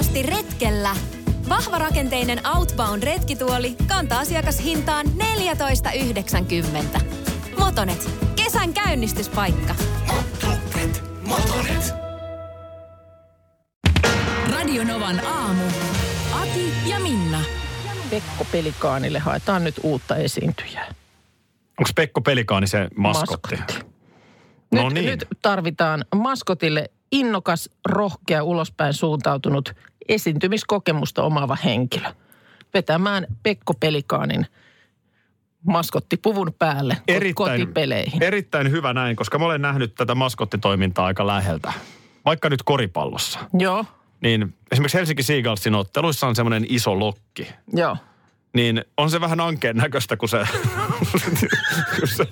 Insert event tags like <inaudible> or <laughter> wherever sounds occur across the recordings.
Hienosti retkellä. Vahvarakenteinen Outbound retkituoli kantaa asiakashintaan 14,90. Motonet, kesän käynnistyspaikka. Motonet, Motonet. Radionovan aamu. Ati ja Minna. Pekko Pelikaanille haetaan nyt uutta esiintyjää. Onko Pekko Pelikaani se maskotti? No nyt, niin. nyt tarvitaan maskotille innokas, rohkea, ulospäin suuntautunut esiintymiskokemusta omaava henkilö. Vetämään Pekko Pelikaanin maskottipuvun päälle ko- kotipeleihin. erittäin hyvä näin, koska mä olen nähnyt tätä maskottitoimintaa aika läheltä. Vaikka nyt koripallossa. Joo, Niin esimerkiksi Helsinki Seagalsin otteluissa on semmoinen iso lokki. joo. Niin on se vähän ankeen näköistä, kun se, kun se,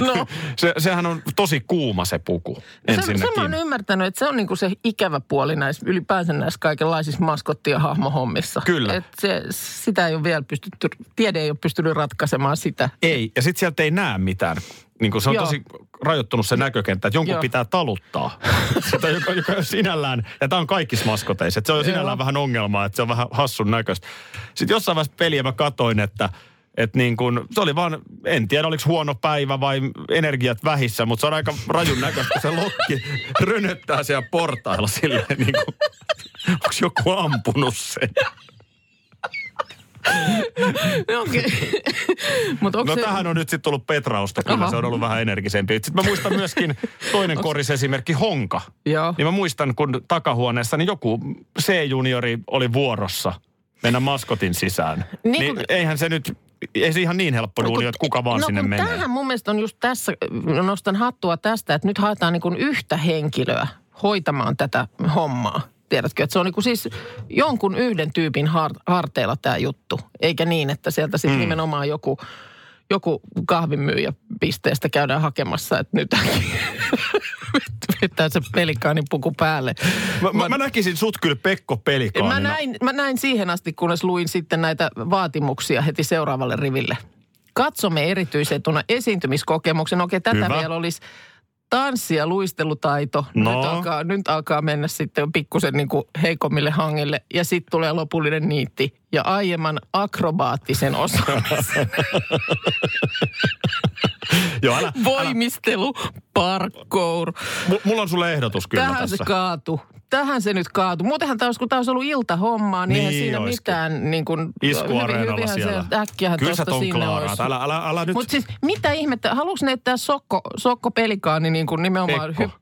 No. se, sehän on tosi kuuma se puku Se, sen ensinnäkin. mä oon ymmärtänyt, että se on niinku se ikävä puoli näissä, ylipäänsä näissä kaikenlaisissa maskotti- ja hahmohommissa. Kyllä. Et se, sitä ei ole vielä pystytty, tiede ei ole pystynyt ratkaisemaan sitä. Ei, ja sitten sieltä ei näe mitään. Niin kuin se on Joo. tosi rajoittunut se näkökenttä, että jonkun Joo. pitää taluttaa. <laughs> Sitä, joka, joka sinällään, ja tämä on kaikissa maskoteissa, että se on jo sinällään Joo. vähän ongelmaa, että se on vähän hassun näköistä. Sitten jossain vaiheessa peliä mä katoin, että että niin kun, se oli vaan, en tiedä oliko huono päivä vai energiat vähissä, mutta se on aika rajun näköistä, kun se lokki <laughs> rönöttää siellä portailla silleen niin kuin, onko joku ampunut sen? No. Mutta onko No se... tähän on nyt sitten tullut Petrausta, kyllä Aha. se on ollut vähän energisempi. Sitten mä muistan myöskin <laughs> toinen korisesimerkki, Honka. Joo. Niin mä muistan, kun takahuoneessa niin joku C-juniori oli vuorossa mennä maskotin sisään. Niin Niin, kun- eihän se nyt, ei se ihan niin helppo duuni, että kuka vaan no, sinne menee. Tämähän mun mielestä on just tässä, nostan hattua tästä, että nyt haetaan niin yhtä henkilöä hoitamaan tätä hommaa. Tiedätkö, että se on niin kuin siis jonkun yhden tyypin har, harteilla tämä juttu. Eikä niin, että sieltä sitten mm. nimenomaan joku, joku kahvimyyjä pisteestä käydään hakemassa, että nyt <laughs> vetää se pelikaanin puku päälle. Mä, mä, mä näkisin sut kyllä Pekko Pelikaanina. Mä näin, mä näin siihen asti, kunnes luin sitten näitä vaatimuksia heti seuraavalle riville. Katsomme erityisetuna esiintymiskokemuksen. Okei, tätä Hyvä. vielä olisi tanssi- ja luistelutaito. No. Nyt, alkaa, nyt alkaa mennä sitten pikkusen niin kuin heikommille hangille. Ja sitten tulee lopullinen niitti ja aiemman akrobaattisen osaamisen. <laughs> <laughs> Joo, älä, älä. Voimistelu, parkour. M- mulla on sulle ehdotus kyllä Tähän tässä. se kaatu. Tähän se nyt kaatu. Muutenhan tämä olisi, kun tämä olisi ollut iltahommaa, niin, eihän Niin siinä olisikin. mitään niin kuin, Iskuareenalla siellä. Se, äkkiähän Kyllä sä ton klaaraat. Älä, älä, älä nyt. Mutta siis mitä ihmettä, haluatko ne, että Sokko, Sokko Pelikaani niin kuin nimenomaan... Pekko.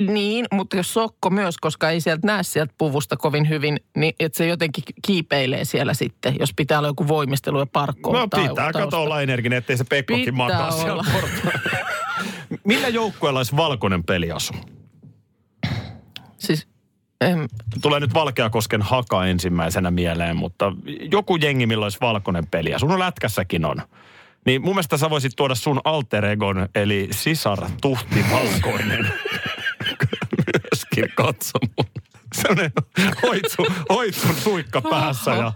Niin, mutta jos Sokko myös, koska ei sieltä näe sieltä puvusta kovin hyvin, niin että se jotenkin kiipeilee siellä sitten, jos pitää olla joku voimistelu ja parkkoon No pitää kato olla energinen, ettei se Pekkokin Pitää makaa olla. siellä portailla. <laughs> Millä joukkueella olisi valkoinen peliasu? Siis, em, Tulee nyt Valkeakosken haka ensimmäisenä mieleen, mutta joku jengi, millä olisi valkoinen peliasu. No lätkässäkin on. Niin mun mielestä sä voisit tuoda sun alter egon, eli sisar Tuhti Valkoinen. <laughs> Myöskin katsomaan. Sellainen hoitsu, hoitsun suikka päässä ja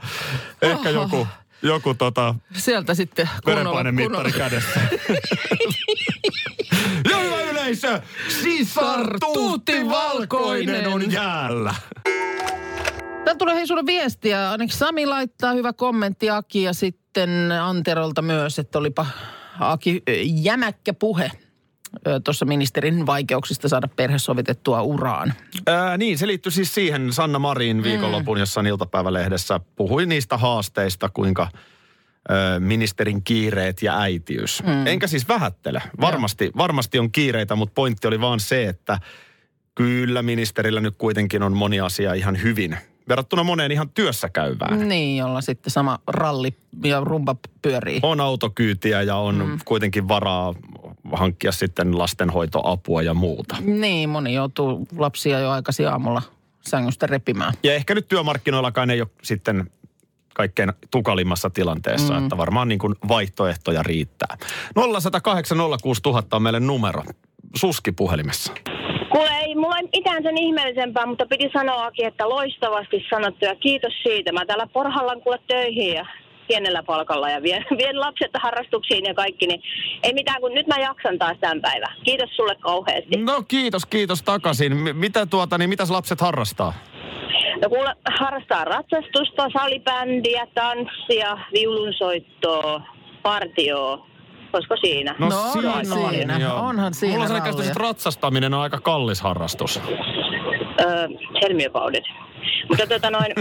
ehkä joku, joku tota, sieltä sitten kunnolla, kunnolla. kädessä. ja <laughs> hyvä yleisö, sisar Tuutti Valkoinen on jäällä. Täällä tulee hei sulle viestiä. Ainakin Sami laittaa hyvä kommentti Aki ja sitten Anterolta myös, että olipa Aki jämäkkä puhe tuossa ministerin vaikeuksista saada perhe sovitettua uraan. Ää, niin, se liittyy siis siihen Sanna Marin viikonlopun jossain iltapäivälehdessä. Puhui niistä haasteista, kuinka ö, ministerin kiireet ja äitiys. Mm. Enkä siis vähättele. Varmasti, varmasti on kiireitä, mutta pointti oli vaan se, että kyllä ministerillä nyt kuitenkin on moni asia ihan hyvin. Verrattuna moneen ihan työssä käyvään. Niin, jolla sitten sama ralli ja rumpa pyörii. On autokyytiä ja on mm. kuitenkin varaa hankkia sitten lastenhoitoapua ja muuta. Niin, moni joutuu lapsia jo aikaisin aamulla sängystä repimään. Ja ehkä nyt työmarkkinoillakaan ei ole sitten kaikkein tukalimmassa tilanteessa, mm. että varmaan niin kuin vaihtoehtoja riittää. 0108 06000 on meille numero. Suski puhelimessa. Kuule, ei mulla ei mitään sen ihmeellisempää, mutta piti sanoakin, että loistavasti sanottu ja kiitos siitä. Mä täällä porhallan kuule töihin ja pienellä palkalla ja vien, <laughs> vien lapset harrastuksiin ja kaikki, niin ei mitään, kun nyt mä jaksan taas tämän päivän. Kiitos sulle kauheasti. No kiitos, kiitos takaisin. M- mitä tuota, niin mitäs lapset harrastaa? No kuule, harrastaa ratsastusta, salibändiä, tanssia, viulunsoittoa, partioa. Olisiko siinä? No onhan siinä, joo. onhan siinä Mulla on sellainen käsitys, että ratsastaminen on aika kallis harrastus. Öö, helmiöpaudet. Mutta tota noin,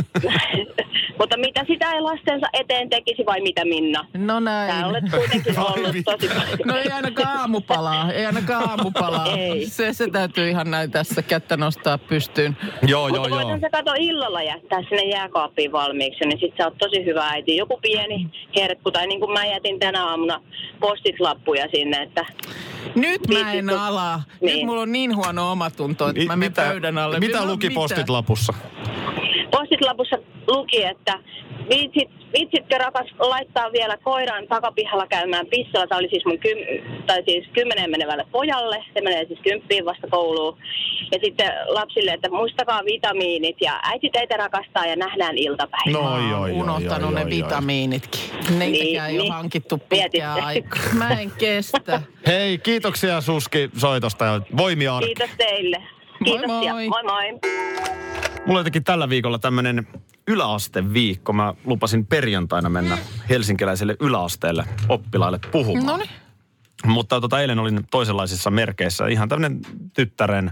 <laughs> mutta mitä sitä ei lastensa eteen tekisi vai mitä Minna? No näin. Sä olet kuitenkin ollut tosi paljon. No ei ainakaan aamupalaa, ei ainakaan aamupalaa. Ei. Se, se täytyy ihan näin tässä kättä nostaa pystyyn. Joo, joo, Mutta joo. voitan sä kato illalla jättää sinne jääkaappiin valmiiksi, niin sit sä oot tosi hyvä äiti. Joku pieni herkku, tai niin kuin mä jätin tänä aamuna postitlappuja sinne, että Nyt mä en Viitit- ala. Nyt Niin. mulla on niin huono omatunto, että mä menen pöydän alle. mitä No, luki postit lapussa? postitlapussa luki, että viitsit, viitsitkö rakas laittaa vielä koiran takapihalla käymään pissalla. Tämä oli siis mun kym, tai siis kymmeneen menevälle pojalle. Se menee siis kymppiin vasta kouluun. Ja sitten lapsille, että muistakaa vitamiinit ja äiti teitä rakastaa ja nähdään iltapäivä. No joo, joo, unohtanut joo, ne joo, vitamiinitkin. Niitäkään Niin, ei ole niin. hankittu pitkään aikaa. Mä en kestä. <laughs> Hei, kiitoksia Suski soitosta ja voimia arki. Kiitos teille. Moi Kiitoksia. moi. moi, moi. Mulla on jotenkin tällä viikolla tämmönen yläasteviikko. Mä lupasin perjantaina mennä helsinkiläiselle yläasteelle oppilaille puhumaan. No niin. Mutta tota, eilen olin toisenlaisissa merkeissä. Ihan tämmöinen tyttären,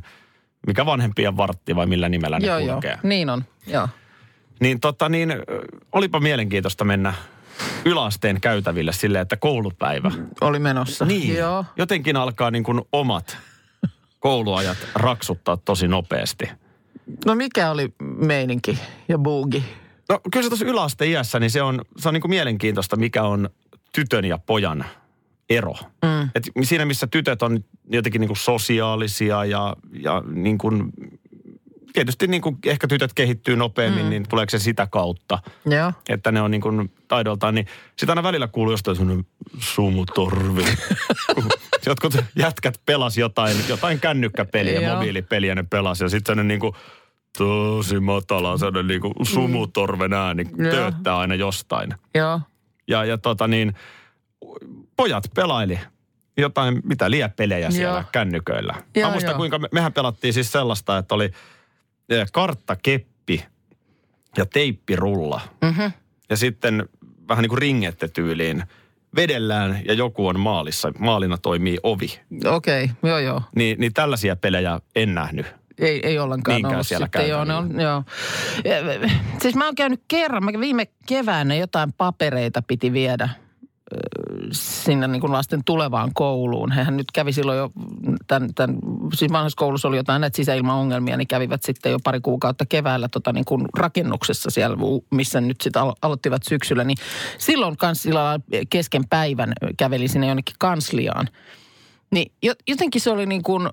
mikä vanhempien vartti vai millä nimellä ne Joo, joo. kulkee. Niin on. Joo. Niin tota niin, olipa mielenkiintoista mennä yläasteen käytäville silleen, että koulupäivä. Oli menossa. Niin. Joo. Jotenkin alkaa niin kuin omat kouluajat raksuttaa tosi nopeasti. No mikä oli meininki ja buugi? No kyllä se tuossa yläasteiässä, niin se on, se on niin kuin mielenkiintoista, mikä on tytön ja pojan ero. Mm. Et siinä, missä tytöt on jotenkin niin kuin sosiaalisia ja, ja niin kuin, tietysti niin kuin ehkä tytöt kehittyy nopeammin, mm. niin tuleeko se sitä kautta, Joo. että ne on niin kuin taidoltaan, niin sitä aina välillä kuuluu jostain sellainen sumutorvi. <laughs> Jotkut jätkät pelas jotain, jotain kännykkäpeliä, Joo. mobiilipeliä ne pelas ja sitten sellainen niin kuin tosi matala, sellainen niin kuin sumutorven ääni Joo. tööttää aina jostain. Joo. Ja, ja tota niin, pojat pelaili jotain, mitä liepelejä siellä Joo. kännyköillä. Joo, Mä muistan, joo. kuinka me, mehän pelattiin siis sellaista, että oli karttakeppi ja teippirulla. Mhm. Ja sitten vähän niin kuin ringette-tyyliin vedellään ja joku on maalissa. Maalina toimii ovi. Okei, okay. joo joo. Niin, niin tällaisia pelejä en nähnyt. Ei, ei ollenkaan Niinkään ollut siellä sitten. Joo, ne on, joo. Siis mä oon käynyt kerran, mä viime keväänä jotain papereita piti viedä sinne niin kuin lasten tulevaan kouluun. Hehän nyt kävi silloin jo, tämän, tämän, siis vanhassa koulussa oli jotain näitä sisäilmaongelmia, niin kävivät sitten jo pari kuukautta keväällä tota niin kuin rakennuksessa siellä, missä nyt sitten alo- aloittivat syksyllä. Niin silloin kans sillä lailla kesken päivän käveli sinne jonnekin kansliaan. Niin jo- jotenkin se oli niin kuin,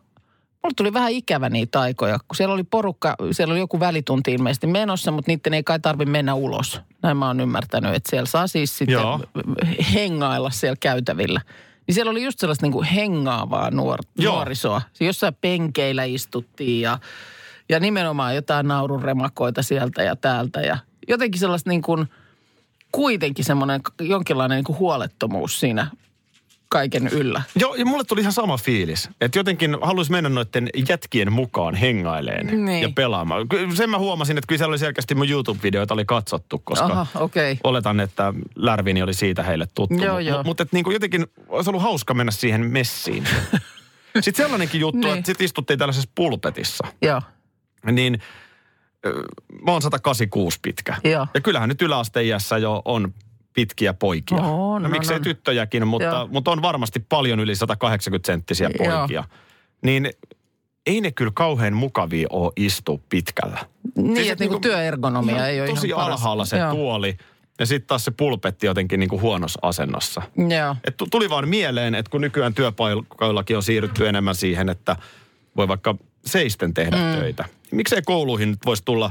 mulle tuli vähän ikävä niitä aikoja, kun siellä oli porukka, siellä oli joku välitunti ilmeisesti menossa, mutta niiden ei kai tarvi mennä ulos. Näin mä oon ymmärtänyt, että siellä saa siis sitten Joo. hengailla siellä käytävillä. Niin siellä oli just sellaista niin kuin hengaavaa nuor- Joo. nuorisoa. Se Jossain penkeillä istuttiin ja, ja nimenomaan jotain naurunremakoita sieltä ja täältä. Ja jotenkin sellaista niin kuin, kuitenkin semmoinen jonkinlainen niin kuin huolettomuus siinä kaiken yllä. Joo, ja mulle tuli ihan sama fiilis. Että jotenkin haluaisi mennä noiden jätkien mukaan hengaileen Niin. ja pelaamaan. Sen mä huomasin, että kyllä siellä oli selkeästi mun YouTube-videoita oli katsottu, koska Aha. Okay. oletan, että Lärvini oli siitä heille tuttu. Joo, Mut- joo. Mutta niin jotenkin olisi ollut hauska mennä siihen messiin. <laughs> Sitten sellainenkin juttu, Niin. että sitten istuttiin tällaisessa pulpetissa. Joo. Niin mä oon 186 pitkä. Joo. Ja kyllähän nyt yläasteiässä jo on pitkiä poikia. On, no, on, miksei on. tyttöjäkin, mutta, Joo. mutta on varmasti paljon yli 180 senttisiä Joo. poikia. Niin ei ne kyllä kauhean mukavia ole istua pitkällä. Niin, Siis, että niinku työergonomia ihan ei ole Tosi ihan paras. alhaalla se Joo. tuoli. Ja sitten taas se pulpetti jotenkin niinku huonossa asennossa. Joo. Et tu- tuli vaan mieleen, että kun nykyään työpaikoillakin on siirrytty enemmän siihen, että voi vaikka seisten tehdä mm. töitä. Miksei kouluihin nyt voisi tulla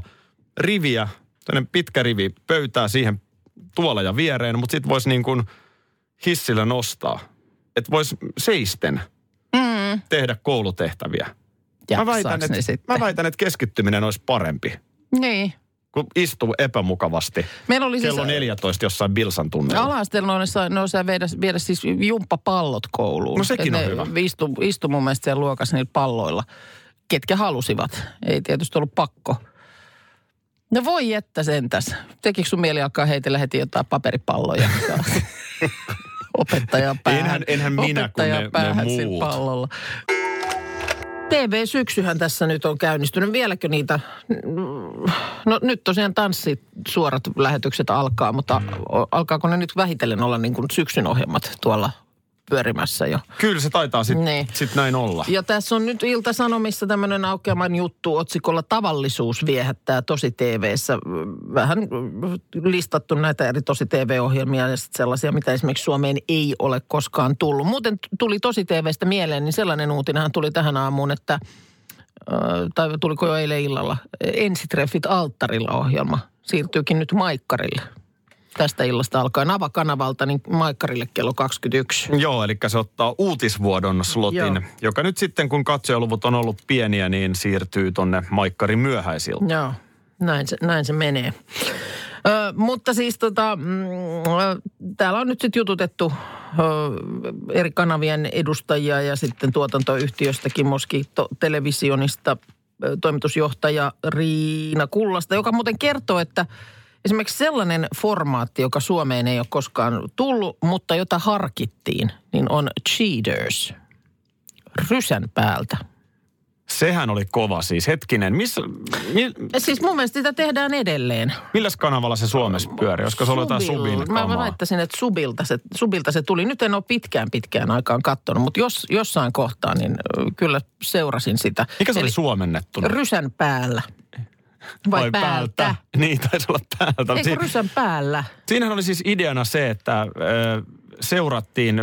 riviä, tämmöinen pitkä rivi pöytää siihen tuoleja viereen, mutta sitten voisi niin kuin hissillä nostaa. Että voisi seisten Mm. tehdä koulutehtäviä. Mä väitän, että, sitten? mä väitän, että keskittyminen olisi parempi, Niin. kun istuu epämukavasti Meillä oli kello siis 14 jossain Bilsan tunnilla. ala-asteella sai viedä, viedä siis jumppapallot kouluun. No sekin Et on hyvä. Istu, istu mun mielestä siellä luokassa niillä palloilla, ketkä halusivat. Ei tietysti ollut pakko. No voi että sentäs. Tekikö sun mieli alkaa heitellä heti jotain paperipalloja? <laughs> Opettaja päähän. Enhän- enhän minä, kun Opettaja ne- ne päähän sillä muut. pallolla. TV-syksyhän tässä nyt on käynnistynyt. Vieläkö niitä, no nyt tosiaan tanssisuorat lähetykset alkaa, mutta alkaako ne nyt vähitellen olla niin kuin syksyn ohjelmat tuolla pyörimässä jo? Kyllä se taitaa sitten Niin. sit näin olla. Ja tässä on nyt Ilta-Sanomissa tämmöinen aukeaman juttu otsikolla Tavallisuus viehättää tosi TVssä. Vähän listattu näitä eri tosi TV-ohjelmia ja sit sellaisia, mitä esimerkiksi Suomeen ei ole koskaan tullut. Muuten tuli tosi TVstä mieleen, niin sellainen uutinenhan tuli tähän aamuun, että tai tuliko jo eilen illalla, ensitreffit alttarilla ohjelma siirtyykin nyt Maikkarille. Tästä illasta alkaen Avakanavalta, niin Maikkarille kello 21. Joo, eli se ottaa uutisvuodon slotin, Joo. joka nyt sitten kun katsojaluvut on ollut pieniä, niin siirtyy tonne Maikkarin myöhäisiltä. Joo, näin se, näin se menee. Ö, mutta siis tota, mm, täällä on nyt sitten jututettu ö, eri kanavien edustajia ja sitten tuotantoyhtiöstäkin Moskito Televisionista ö, toimitusjohtaja Riina Kullasta, joka muuten kertoo, että esimerkiksi sellainen formaatti, joka Suomeen ei ole koskaan tullut, mutta jota harkittiin, niin on Cheaters. Rysän päältä. Sehän oli kova siis. Hetkinen, missä, mi, Siis mun mielestä sitä tehdään edelleen. milläs kanavalla se Suomessa pyörii? Olisiko se ollut jotain subin Mä kamaa? väittäisin, että Subilta se, Subilta se tuli. Nyt en ole pitkään pitkään aikaan katsonut, mutta jos, jossain kohtaa niin kyllä seurasin sitä. Mikä se oli Eli suomennettuna? Rysän päällä. Vai, päältä? Niin, taisi olla päältä. Eikö Si- rysän päällä? Siinähän oli siis ideana se, että ö, seurattiin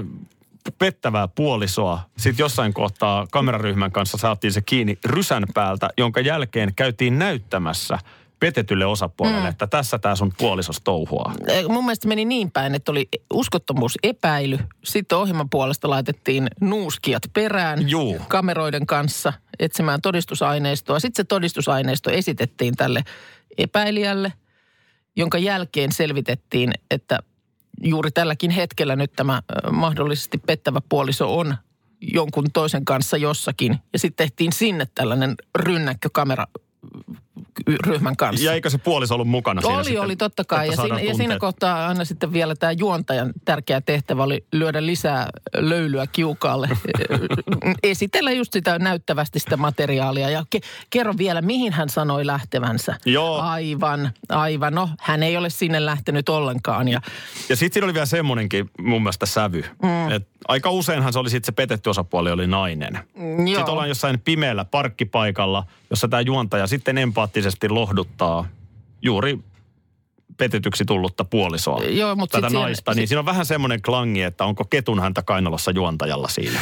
pettävää puolisoa. Sitten jossain kohtaa kameraryhmän kanssa saatiin se kiinni rysän päältä, jonka jälkeen käytiin näyttämässä petetylle osapuolelle, mm. että tässä tämä sun puolisos touhuaa. Mun mielestä meni niin päin, että oli uskottomuusepäily. Sitten ohjelman puolesta laitettiin nuuskijat perään Juu. kameroiden kanssa etsimään todistusaineistoa. Sitten se todistusaineisto esitettiin tälle epäilijälle, jonka jälkeen selvitettiin, että juuri tälläkin hetkellä nyt tämä mahdollisesti pettävä puoliso on jonkun toisen kanssa jossakin. Ja sitten tehtiin sinne tällainen rynnäkkö kamera ryhmän kanssa. Ja eikö se puoliso ollut mukana siinä Oli, sitten, oli totta kai. Ja siinä, ja siinä kohtaa aina sitten vielä tämä juontajan tärkeä tehtävä oli lyödä lisää löylyä kiukaalle. <laughs> Esitellä just sitä näyttävästi sitä materiaalia. Ja ke, kerro vielä, mihin hän sanoi lähtevänsä. Joo. Aivan, aivan. No, hän ei ole sinne lähtenyt ollenkaan. Ja Ja sitten siinä oli vielä semmoinenkin mun mielestä sävy. Mm. Et aika useinhan se oli sitten se petetty osapuoli oli nainen. Mm, joo. Sitten ollaan jossain pimeällä parkkipaikalla, jossa tämä juontaja sitten empaattisesti lohduttaa juuri petetyksi tullutta puolisoa. Joo, mut tätä naista. sit- Niin siinä on vähän semmoinen klangi, että onko ketun häntä kainalossa juontajalla siinä.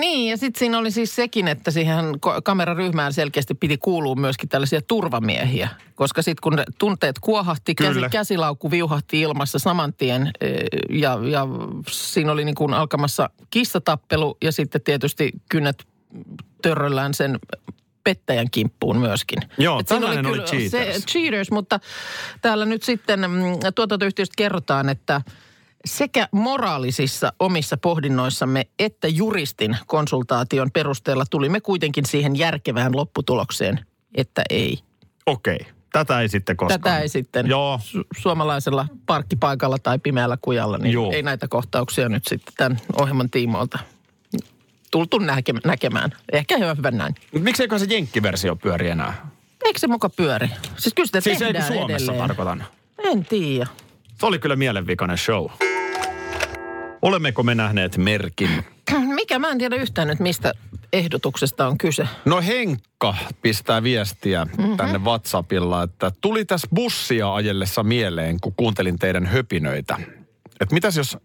Niin, ja sitten siinä oli siis sekin, että siihen kameraryhmään selkeästi piti kuulua myöskin tällaisia turvamiehiä. Koska sitten kun tunteet kuohahti, käsi, käsilaukku viuhahti ilmassa saman tien eh, ja, ja siinä oli niin kuin alkamassa kissatappelu ja sitten tietysti kynnet törröllään sen pettäjän kimppuun myöskin. Joo, Et tällainen oli kyllä Cheaters. Se, cheaters, mutta täällä nyt sitten mm, tuotantoyhtiöstä kerrotaan, että sekä moraalisissa omissa pohdinnoissamme että juristin konsultaation perusteella tulimme kuitenkin siihen järkevään lopputulokseen, että ei. Okei, tätä ei sitten koskaan. Tätä ei sitten Joo, su- suomalaisella parkkipaikalla tai pimeällä kujalla, niin Joo. ei näitä kohtauksia nyt sitten tämän ohjelman tiimoilta tultu näke- näkemään. Ehkä hyvä näin. Mut mikseikö se jenkkiversio pyöri enää? Eikö se muka pyöri? Siis kyllä sitä Siis tehdään Suomessa edelleen. tarkoitan. En tiedä. Se oli kyllä mielenvikainen show. Olemmeko me nähneet merkin? Mikä? Mä en tiedä yhtään nyt, mistä ehdotuksesta on kyse. No Henkka pistää viestiä mm-hmm. tänne WhatsAppilla, että tuli tässä bussia ajellessa mieleen, kun kuuntelin teidän höpinöitä. Että mitäs jos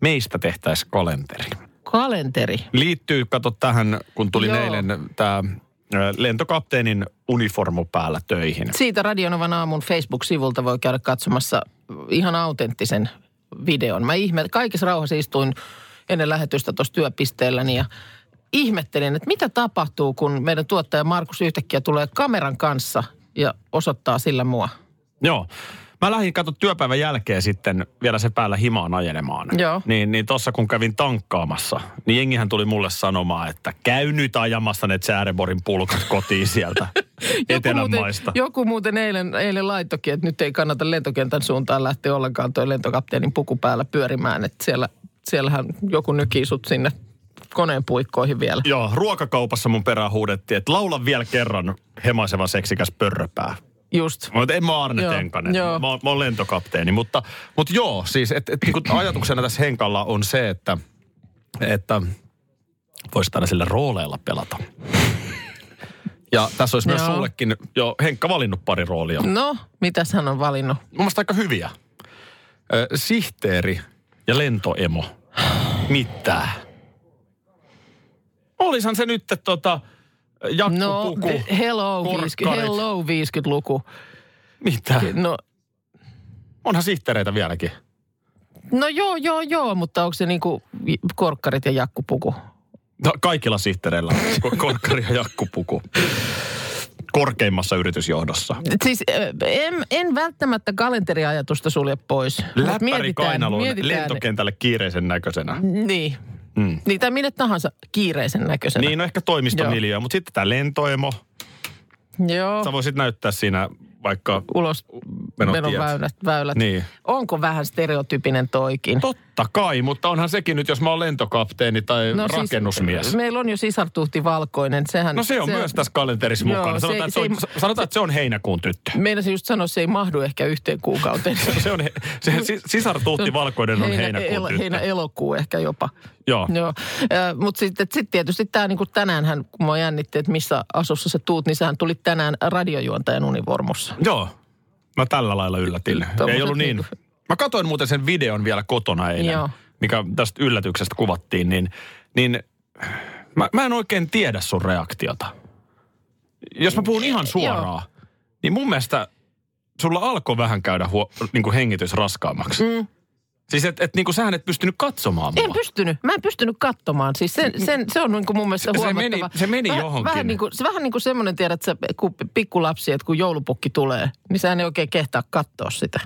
meistä tehtäisiin kalenteri? Kalenteri. Liittyy, kato tähän, kun tuli Joo. eilen tämä lentokapteenin uniformu päällä töihin. Siitä Radionovan aamun Facebook-sivulta voi käydä katsomassa ihan autenttisen videon. Mä ihme, kaikessa rauhassa istuin ennen lähetystä tuossa työpisteelläni ja ihmettelin, että mitä tapahtuu, kun meidän tuottaja Markus yhtäkkiä tulee kameran kanssa ja osoittaa sillä mua. Joo. Mä lähdin kato työpäivän jälkeen sitten vielä se päällä himaan ajelemaan. Joo. Niin, niin tossa kun kävin tankkaamassa, niin jengihän tuli mulle sanomaan, että käy nyt ajamassa ne Tsääreborin pulkat kotiin sieltä <laughs> etelän muuten, joku muuten eilen, eilen laittokin, että nyt ei kannata lentokentän suuntaan lähteä ollenkaan tuo lentokapteenin puku päällä pyörimään. Että siellä, siellähän joku nykii sut sinne koneen puikkoihin vielä. Joo, ruokakaupassa mun perään huudettiin, että laula vielä kerran hemaiseva seksikäs pörröpää. Just. Että en mä Arne Joo, Tenkanen, joo. mä, mä oon lentokapteeni. Mutta, mutta joo, siis et, et, niin ajatuksena tässä Henkalla on se, että, että voisi tällaisilla rooleilla pelata. Ja tässä olisi myös Joo. sullekin jo Henkka valinnut pari roolia. Mun No, mitäs hän on valinnut? mielestä aika hyviä. Ö, sihteeri ja lentoemo. Mitä? Olisahan se nyt tota, No, hello, 50, korkkarit. hello 50-luku. Mitä? No, Onhan sihteereitä vieläkin. no joo, joo, joo, mutta onko se niinku korkkarit ja jakkupuku? No, kaikilla sihteereillä on ko- korkkari ja jakkupuku. Korkeimmassa yritysjohdossa. Siis en, en välttämättä kalenteriajatusta sulje pois. Läppäri kainaluun mietitään- lentokentälle kiireisen näköisenä. Niin. Mm. Niin, tai minne tahansa kiireisen näköisenä. Niin, no ehkä toimistomiljöö, mutta sitten tämä lentoemo. Joo, Sä voisit näyttää siinä vaikka... ulos Menotiet. menon väylät. väylät. Niin. Onko vähän stereotypinen toikin? Totta kai, mutta onhan sekin nyt, jos mä oon lentokapteeni tai no, rakennusmies. Siis, meillä on jo sisartuhti valkoinen. Sehän, no se on myös tässä kalenterissa Joo, mukana. se- Sanotaan, se että, se on, sanotaan, että se on heinäkuun tyttö. Meinasin just sanoa, se ei mahdu ehkä yhteen kuukauteen. <laughs> Se on, se sis- sisartuhti valkoinen on heinäkuun el, tyttö. heinä elokuu ehkä jopa. Joo. Joo, mutta sitten sit tietysti tämä niinku tänäänhän, kun mä jännitti, että missä asussa sä tuut, niin sähän tuli tänään radiojuontajan univormussa. Joo. Mä tällä lailla yllätin. Tommoset Ei ollut niin. niinku- Mä katsoin muuten sen videon vielä kotona eilen, Joo. mikä tästä yllätyksestä kuvattiin, niin, niin mä, mä en oikein tiedä sun reaktiota. Jos mä puhun ihan suoraan, niin mun mielestä sulla alkoi vähän käydä huo, niin kuin hengitys raskaammaksi. Mm. Siis että et, niin kuin sähän et pystynyt katsomaan mua. En pystynyt. Mä en pystynyt katsomaan. Siis sen, sen, se on niin kuin mun mielestä Se- se huomattava. meni- se meni vähän, johonkin. Vähän niin kuin, se vähän niin kuin semmoinen, tiedät sä, kun pikkulapsi, että kun joulupukki tulee, niin sehän ei oikein kehtaa katsoa sitä.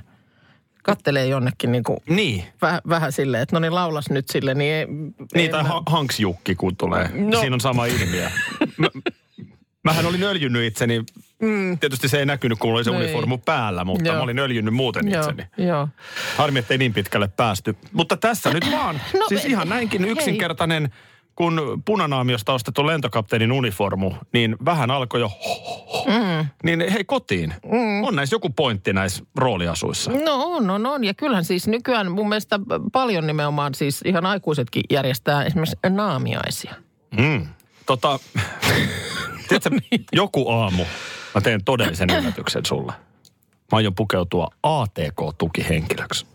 Kattelee jonnekin niin kuin Niin. vähän, vähän silleen, että no niin laulas nyt sille, niin ei, Niin, ei tai mä- Hanks-Jukki, kun tulee. No. Siinä on sama ilmiö. <laughs> Mä, mähän olin öljynnyt itseni. Mm. Tietysti se ei näkynyt, kun oli se No ei. uniformu päällä, mutta Joo. mä olin öljynnyt muuten Joo, itseni. joo. Harmi, ettei niin pitkälle päästy. Mutta tässä nyt vaan. No, siis ihan näinkin hei. Kun punanaamiosta ostettu lentokapteenin uniformu, niin vähän alkoi jo mm. Niin hei kotiin. Mm. On näissä joku pointti näissä rooliasuissa. No on, on, on. Ja kyllähän siis nykyään mun mielestä paljon nimenomaan siis ihan aikuisetkin järjestää esimerkiksi naamiaisia. Mm. Tota, <laughs> tiedätkö, joku aamu mä teen todellisen yllätyksen sulle. Mä aion pukeutua ATK-tukihenkilöksi.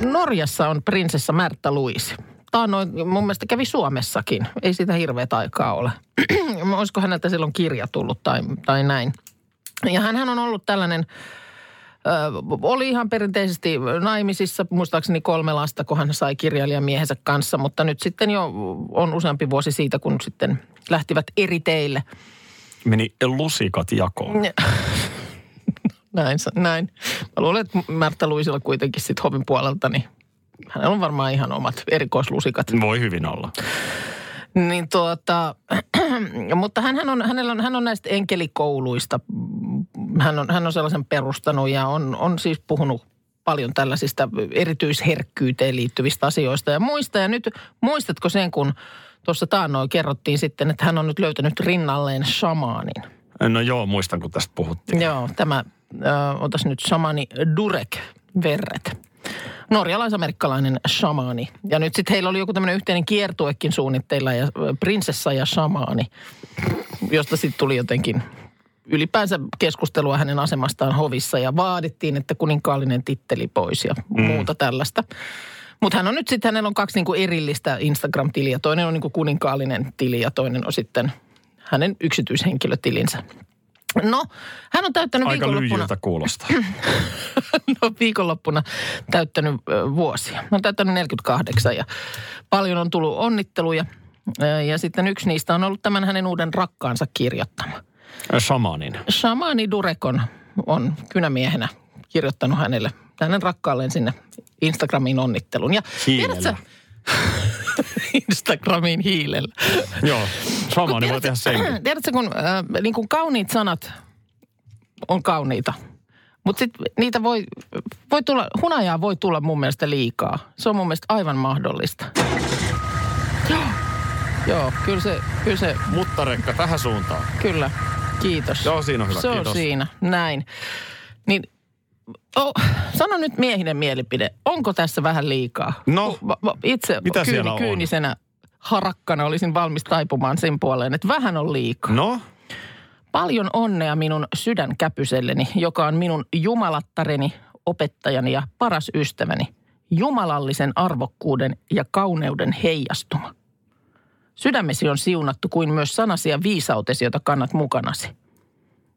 Norjassa on prinsessa Märttä Luisi. Taannoin mun mielestä kävi Suomessakin. Ei siitä hirveät aikaa ole. <clears throat> Olisiko häneltä silloin kirja tullut tai, tai näin. Ja hän on ollut tällainen, ö, oli ihan perinteisesti naimisissa, muistaakseni kolme lasta, kun hän sai kirjailijamiehensä kanssa. Mutta nyt sitten jo on useampi vuosi siitä, kun sitten lähtivät eri teille. Meni lusikat jakoon. <laughs> Näin, näin. Mä luulen, että Märttä Luisilla kuitenkin sitten hovin puolelta, niin hänellä on varmaan ihan omat erikoislusikat. Voi hyvin olla. Niin tuota, <clears throat> mutta hän on, hänellä on, hän on näistä enkelikouluista. Hän on, hän on sellaisen perustanut ja on, on siis puhunut paljon tällaisista erityisherkkyyteen liittyvistä asioista ja muista. Ja nyt muistatko sen, kun tuossa taannoin kerrottiin sitten, että hän on nyt löytänyt rinnalleen shamaanin. No joo, muistan kun tästä puhuttiin. Joo, tämä, äh, otas nyt shamani Durek Verret. Norjalais-amerikkalainen shamaani. Ja nyt sitten heillä oli joku tämmöinen yhteinen kiertuekin suunnitteilla ja prinsessa ja shamaani, josta sitten tuli jotenkin ylipäänsä keskustelua hänen asemastaan hovissa ja vaadittiin, että kuninkaallinen titteli pois ja mm. muuta tällaista. Mutta hän on nyt sitten, hänellä on kaksi niinku erillistä Instagram-tiliä. Toinen on niinku kuninkaallinen tili ja toinen on sitten hänen yksityishenkilötilinsä. No, hän on täyttänyt Aika viikonloppuna, lyijyltä kuulostaa. <laughs> no, viikonloppuna täyttänyt vuosia. Hän on täyttänyt 48 ja paljon on tullut onnitteluja. Ja sitten yksi niistä on ollut tämän hänen uuden rakkaansa kirjoittama. Shamanin. Shamani Durekon on kynämiehenä kirjoittanut hänelle, hänen rakkaalleen sinne Instagramiin onnittelun. Ja Hiilellä. tiedätkö, <laughs> Instagramiin hiilellä. Joo, sama, Kun niin voi tehdä senkin. <clears throat> Tiedätkö, kun, äh, niin kuin kauniit sanat on kauniita, mutta sitten niitä voi, voi tulla, hunajaa voi tulla mun mielestä liikaa. Se on mun mielestä aivan mahdollista. Joo, Joo kyllä se, kyllä se, Mutta rekka tähän suuntaan. kyllä. Kiitos. Joo, siinä on hyvä, Se on kiitos. siinä, näin. Niin, oh, sano nyt miehinen mielipide. Onko tässä vähän liikaa? No, itse mitä kyyni, siellä on? kyynisenä harakkana olisin valmis taipumaan sen puoleen, että vähän on liikaa. No, Paljon onnea minun sydänkäpyselleni, joka on minun jumalattareni, opettajani ja paras ystäväni. Jumalallisen arvokkuuden ja kauneuden heijastuma. Sydämesi on siunattu kuin myös sanasi ja viisautesi, jota kannat mukanasi.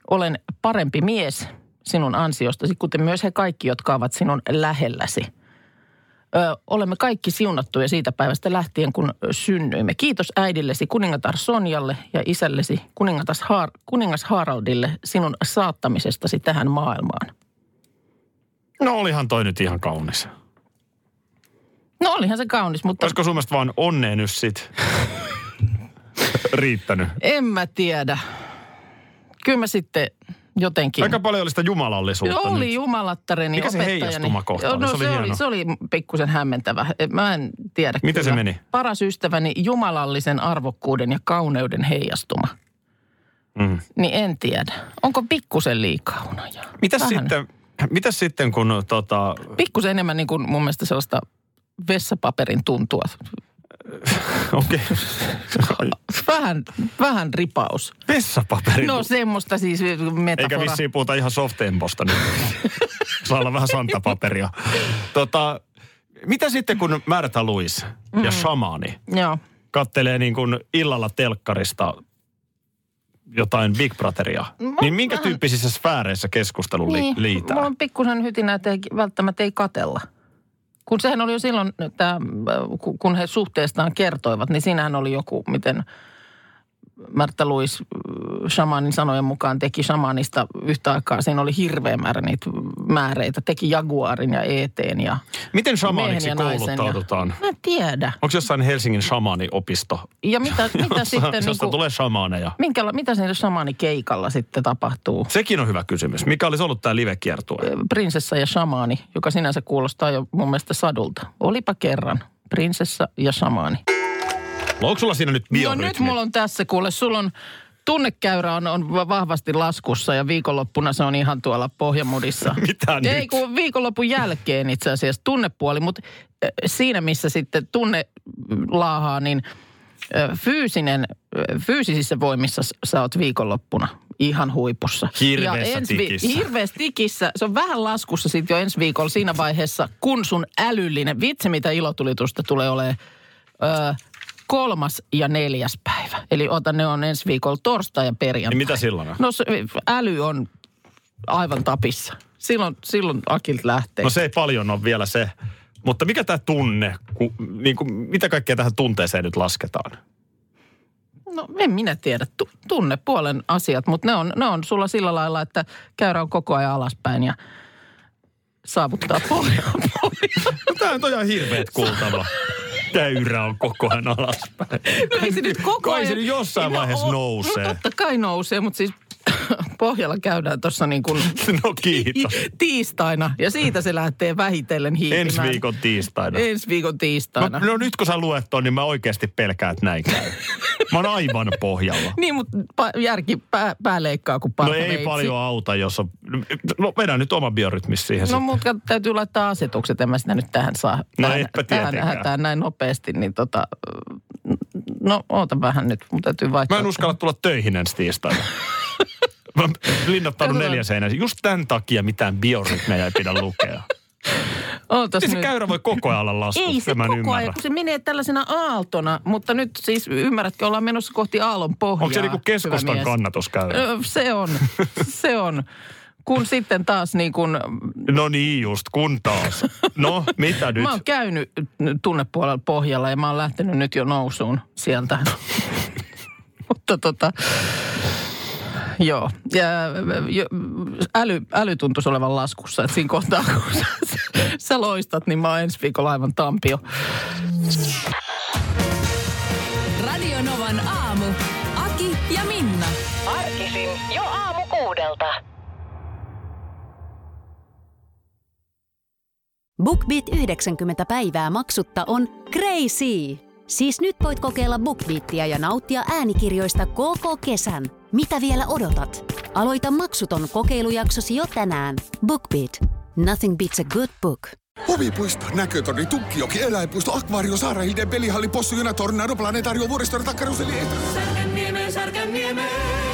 Olen parempi mies sinun ansiostasi, kuten myös he kaikki, jotka ovat sinun lähelläsi. Ö, olemme kaikki siunattuja siitä päivästä lähtien, kun synnyimme. Kiitos äidillesi kuningatar Sonjalle ja isällesi kuningatas Haar, kuningas Haraldille sinun saattamisestasi tähän maailmaan. no olihan toi nyt ihan kaunis. No olihan se kaunis, mutta Olisiko sun mielestä vaan onneen nyt sit <laughs> riittänyt? en mä tiedä. Kyllä mä sitten jotenkin... Aika paljon oli sitä jumalallisuutta Joo, oli nyt. jumalattareni, Mikä se Joo, oli? No Se oli se, oli, se oli pikkusen hämmentävä. Mä en tiedä Miten se kyllä. meni? Paras ystäväni jumalallisen arvokkuuden ja kauneuden heijastuma. Mm. Niin en tiedä. Onko pikkusen liikaa hunajaa? Mitäs Vähän. sitten, mitäs sitten kun tota, Pikkusen enemmän niin kuin mun mielestä sellaista vessapaperin tuntua. <laughs> okei, Vähän, vähän ripaus. vessapaperi. No semmoista siis metafora. Eikä vissiin puhuta ihan softemposta nyt. <laughs> Saa olla vähän santapaperia. Tota, mitä sitten kun Märtä Luis Mm. ja Shamani Joo. kattelee niin kuin illalla telkkarista jotain Big Brotheria, Mä- niin minkä vähän- tyyppisissä sfääreissä keskustelu li- Niin, liitää? mulla on pikkusen hytinä, että ei, välttämättä ei katella. Kun sehän oli jo silloin, että kun he suhteestaan kertoivat, niin siinähän oli joku, miten Märtä Luis äh, shamanin sanojen mukaan teki shamanista yhtä aikaa. Siinä oli hirveä määrä niitä määreitä. Teki Jaguarin ja ETn ja Miten shamaniksi ja kouluttaudutaan? Ja, mä en tiedä. Onko jossain Helsingin shamani-opisto, Ja mitä, <laughs> mitä sitten, josta niin tulee shamaneja? minkä, mitä siinä shamanikeikalla sitten tapahtuu? Sekin on hyvä kysymys. Mikä olisi ollut tämä live-kiertue? prinsessa ja shamaani, joka sinänsä kuulostaa jo mun mielestä sadulta. Olipa kerran. Prinsessa ja shamaani. Onko sulla siinä nyt No biorytmi? nyt mulla on tässä, kuule, sulla on tunnekäyrä on, on va- vahvasti laskussa ja viikonloppuna se on ihan tuolla pohjamudissa. <laughs> Mitä Ei, nyt? kun viikonlopun jälkeen itse asiassa tunnepuoli, mutta siinä missä sitten tunne laahaa, niin fyysinen, fyysisissä voimissa sä oot viikonloppuna ihan huipussa. Hirveässä ja ensi tikissä. Hirveässä tikissä. Se on vähän laskussa sitten jo ensi viikolla siinä vaiheessa, kun sun älyllinen, vitsi mitä ilotulitusta tulee olemaan, ö, kolmas ja neljäs päivä. Eli ota ne on ensi viikolla torstai ja perjantai. Niin mitä silloin on? No se, äly on aivan tapissa. Silloin, silloin Akilt lähtee. No se ei paljon ole vielä se. Mutta mikä tämä tunne, ku, niin kuin, mitä kaikkea tähän tunteeseen nyt lasketaan? No en minä tiedä. Tu- tunne puolen asiat, mutta ne on, ne on sulla sillä lailla, että käyrä on koko ajan alaspäin ja saavuttaa pohjaa. No <laughs> tämä on ihan hirveet kuultava. <laughs> Käyrä on koko ajan alaspäin. No ei se nyt koko Kai ajan... se nyt jossain No, vaiheessa o- nousee. No totta kai nousee, mutta siis pohjalla käydään tuossa niin kuin <laughs> No kiitos. tiistaina ja siitä se lähtee vähitellen hiipimään. Ensi viikon tiistaina. Ensi viikon tiistaina. Mä, no nyt kun sä luet ton, niin mä oikeasti pelkään, että näin käy. Mä oon aivan pohjalla. <laughs> Niin, mutta pa- järki pää, pääleikkaa kuin No ei paljon auta, jos on... No vedä nyt oma biorytmis siihen No mutta täytyy laittaa asetukset, en mä sitä nyt tähän saa. No tähän, etpä tähän hätään näin nopeasti, niin tota... No oota vähän nyt, mun täytyy vaihtaa. Mä en uskalla tulla töihin ensi tiistaina. <laughs> Mä oon linnoittanut neljä seinää. Just tämän takia mitään biorytmejä ei pidä lukea. Ootas Ei se nyt. käyrä voi koko ajan olla laskussa, Ei se koko ymmärrä. ajan, kun se menee tällaisena aaltona, mutta nyt siis ymmärrätkö, ollaan menossa kohti aallon pohjaa. Onko se niinku hyvä keskustan kannatuskäyrä? Se on, se on. Kun sitten taas niin kun, No niin just, kun taas. No, mitä <laughs> nyt? mä oon käynyt tunnepuolella pohjalla ja mä oon lähtenyt nyt jo nousuun sieltä. <laughs> mutta tota, <laughs> Joo. Ja, jo, äly, äly tuntuisi olevan laskussa. Että siinä kohtaa, kun sä, sä loistat, niin mä oon ensi viikolla aivan tampio. Radio Novan aamu. Aki ja Minna. Arkisin jo aamu kuudelta. BookBeat 90 päivää maksutta on crazy! Siis nyt voit kokeilla BookBeatia ja nauttia äänikirjoista koko kesän. Mitä vielä odotat? Aloita maksuton kokeilujaksosi jo tänään. BookBeat. Nothing beats a good book. Huvipuisto, näkötorni, tukkijoki, eläinpuisto, akvaario, saarahilden, pelihalli, possujuna, tornado, planetario, vuoristorata, karuseli, Särkänniemeen, Särkänniemeen.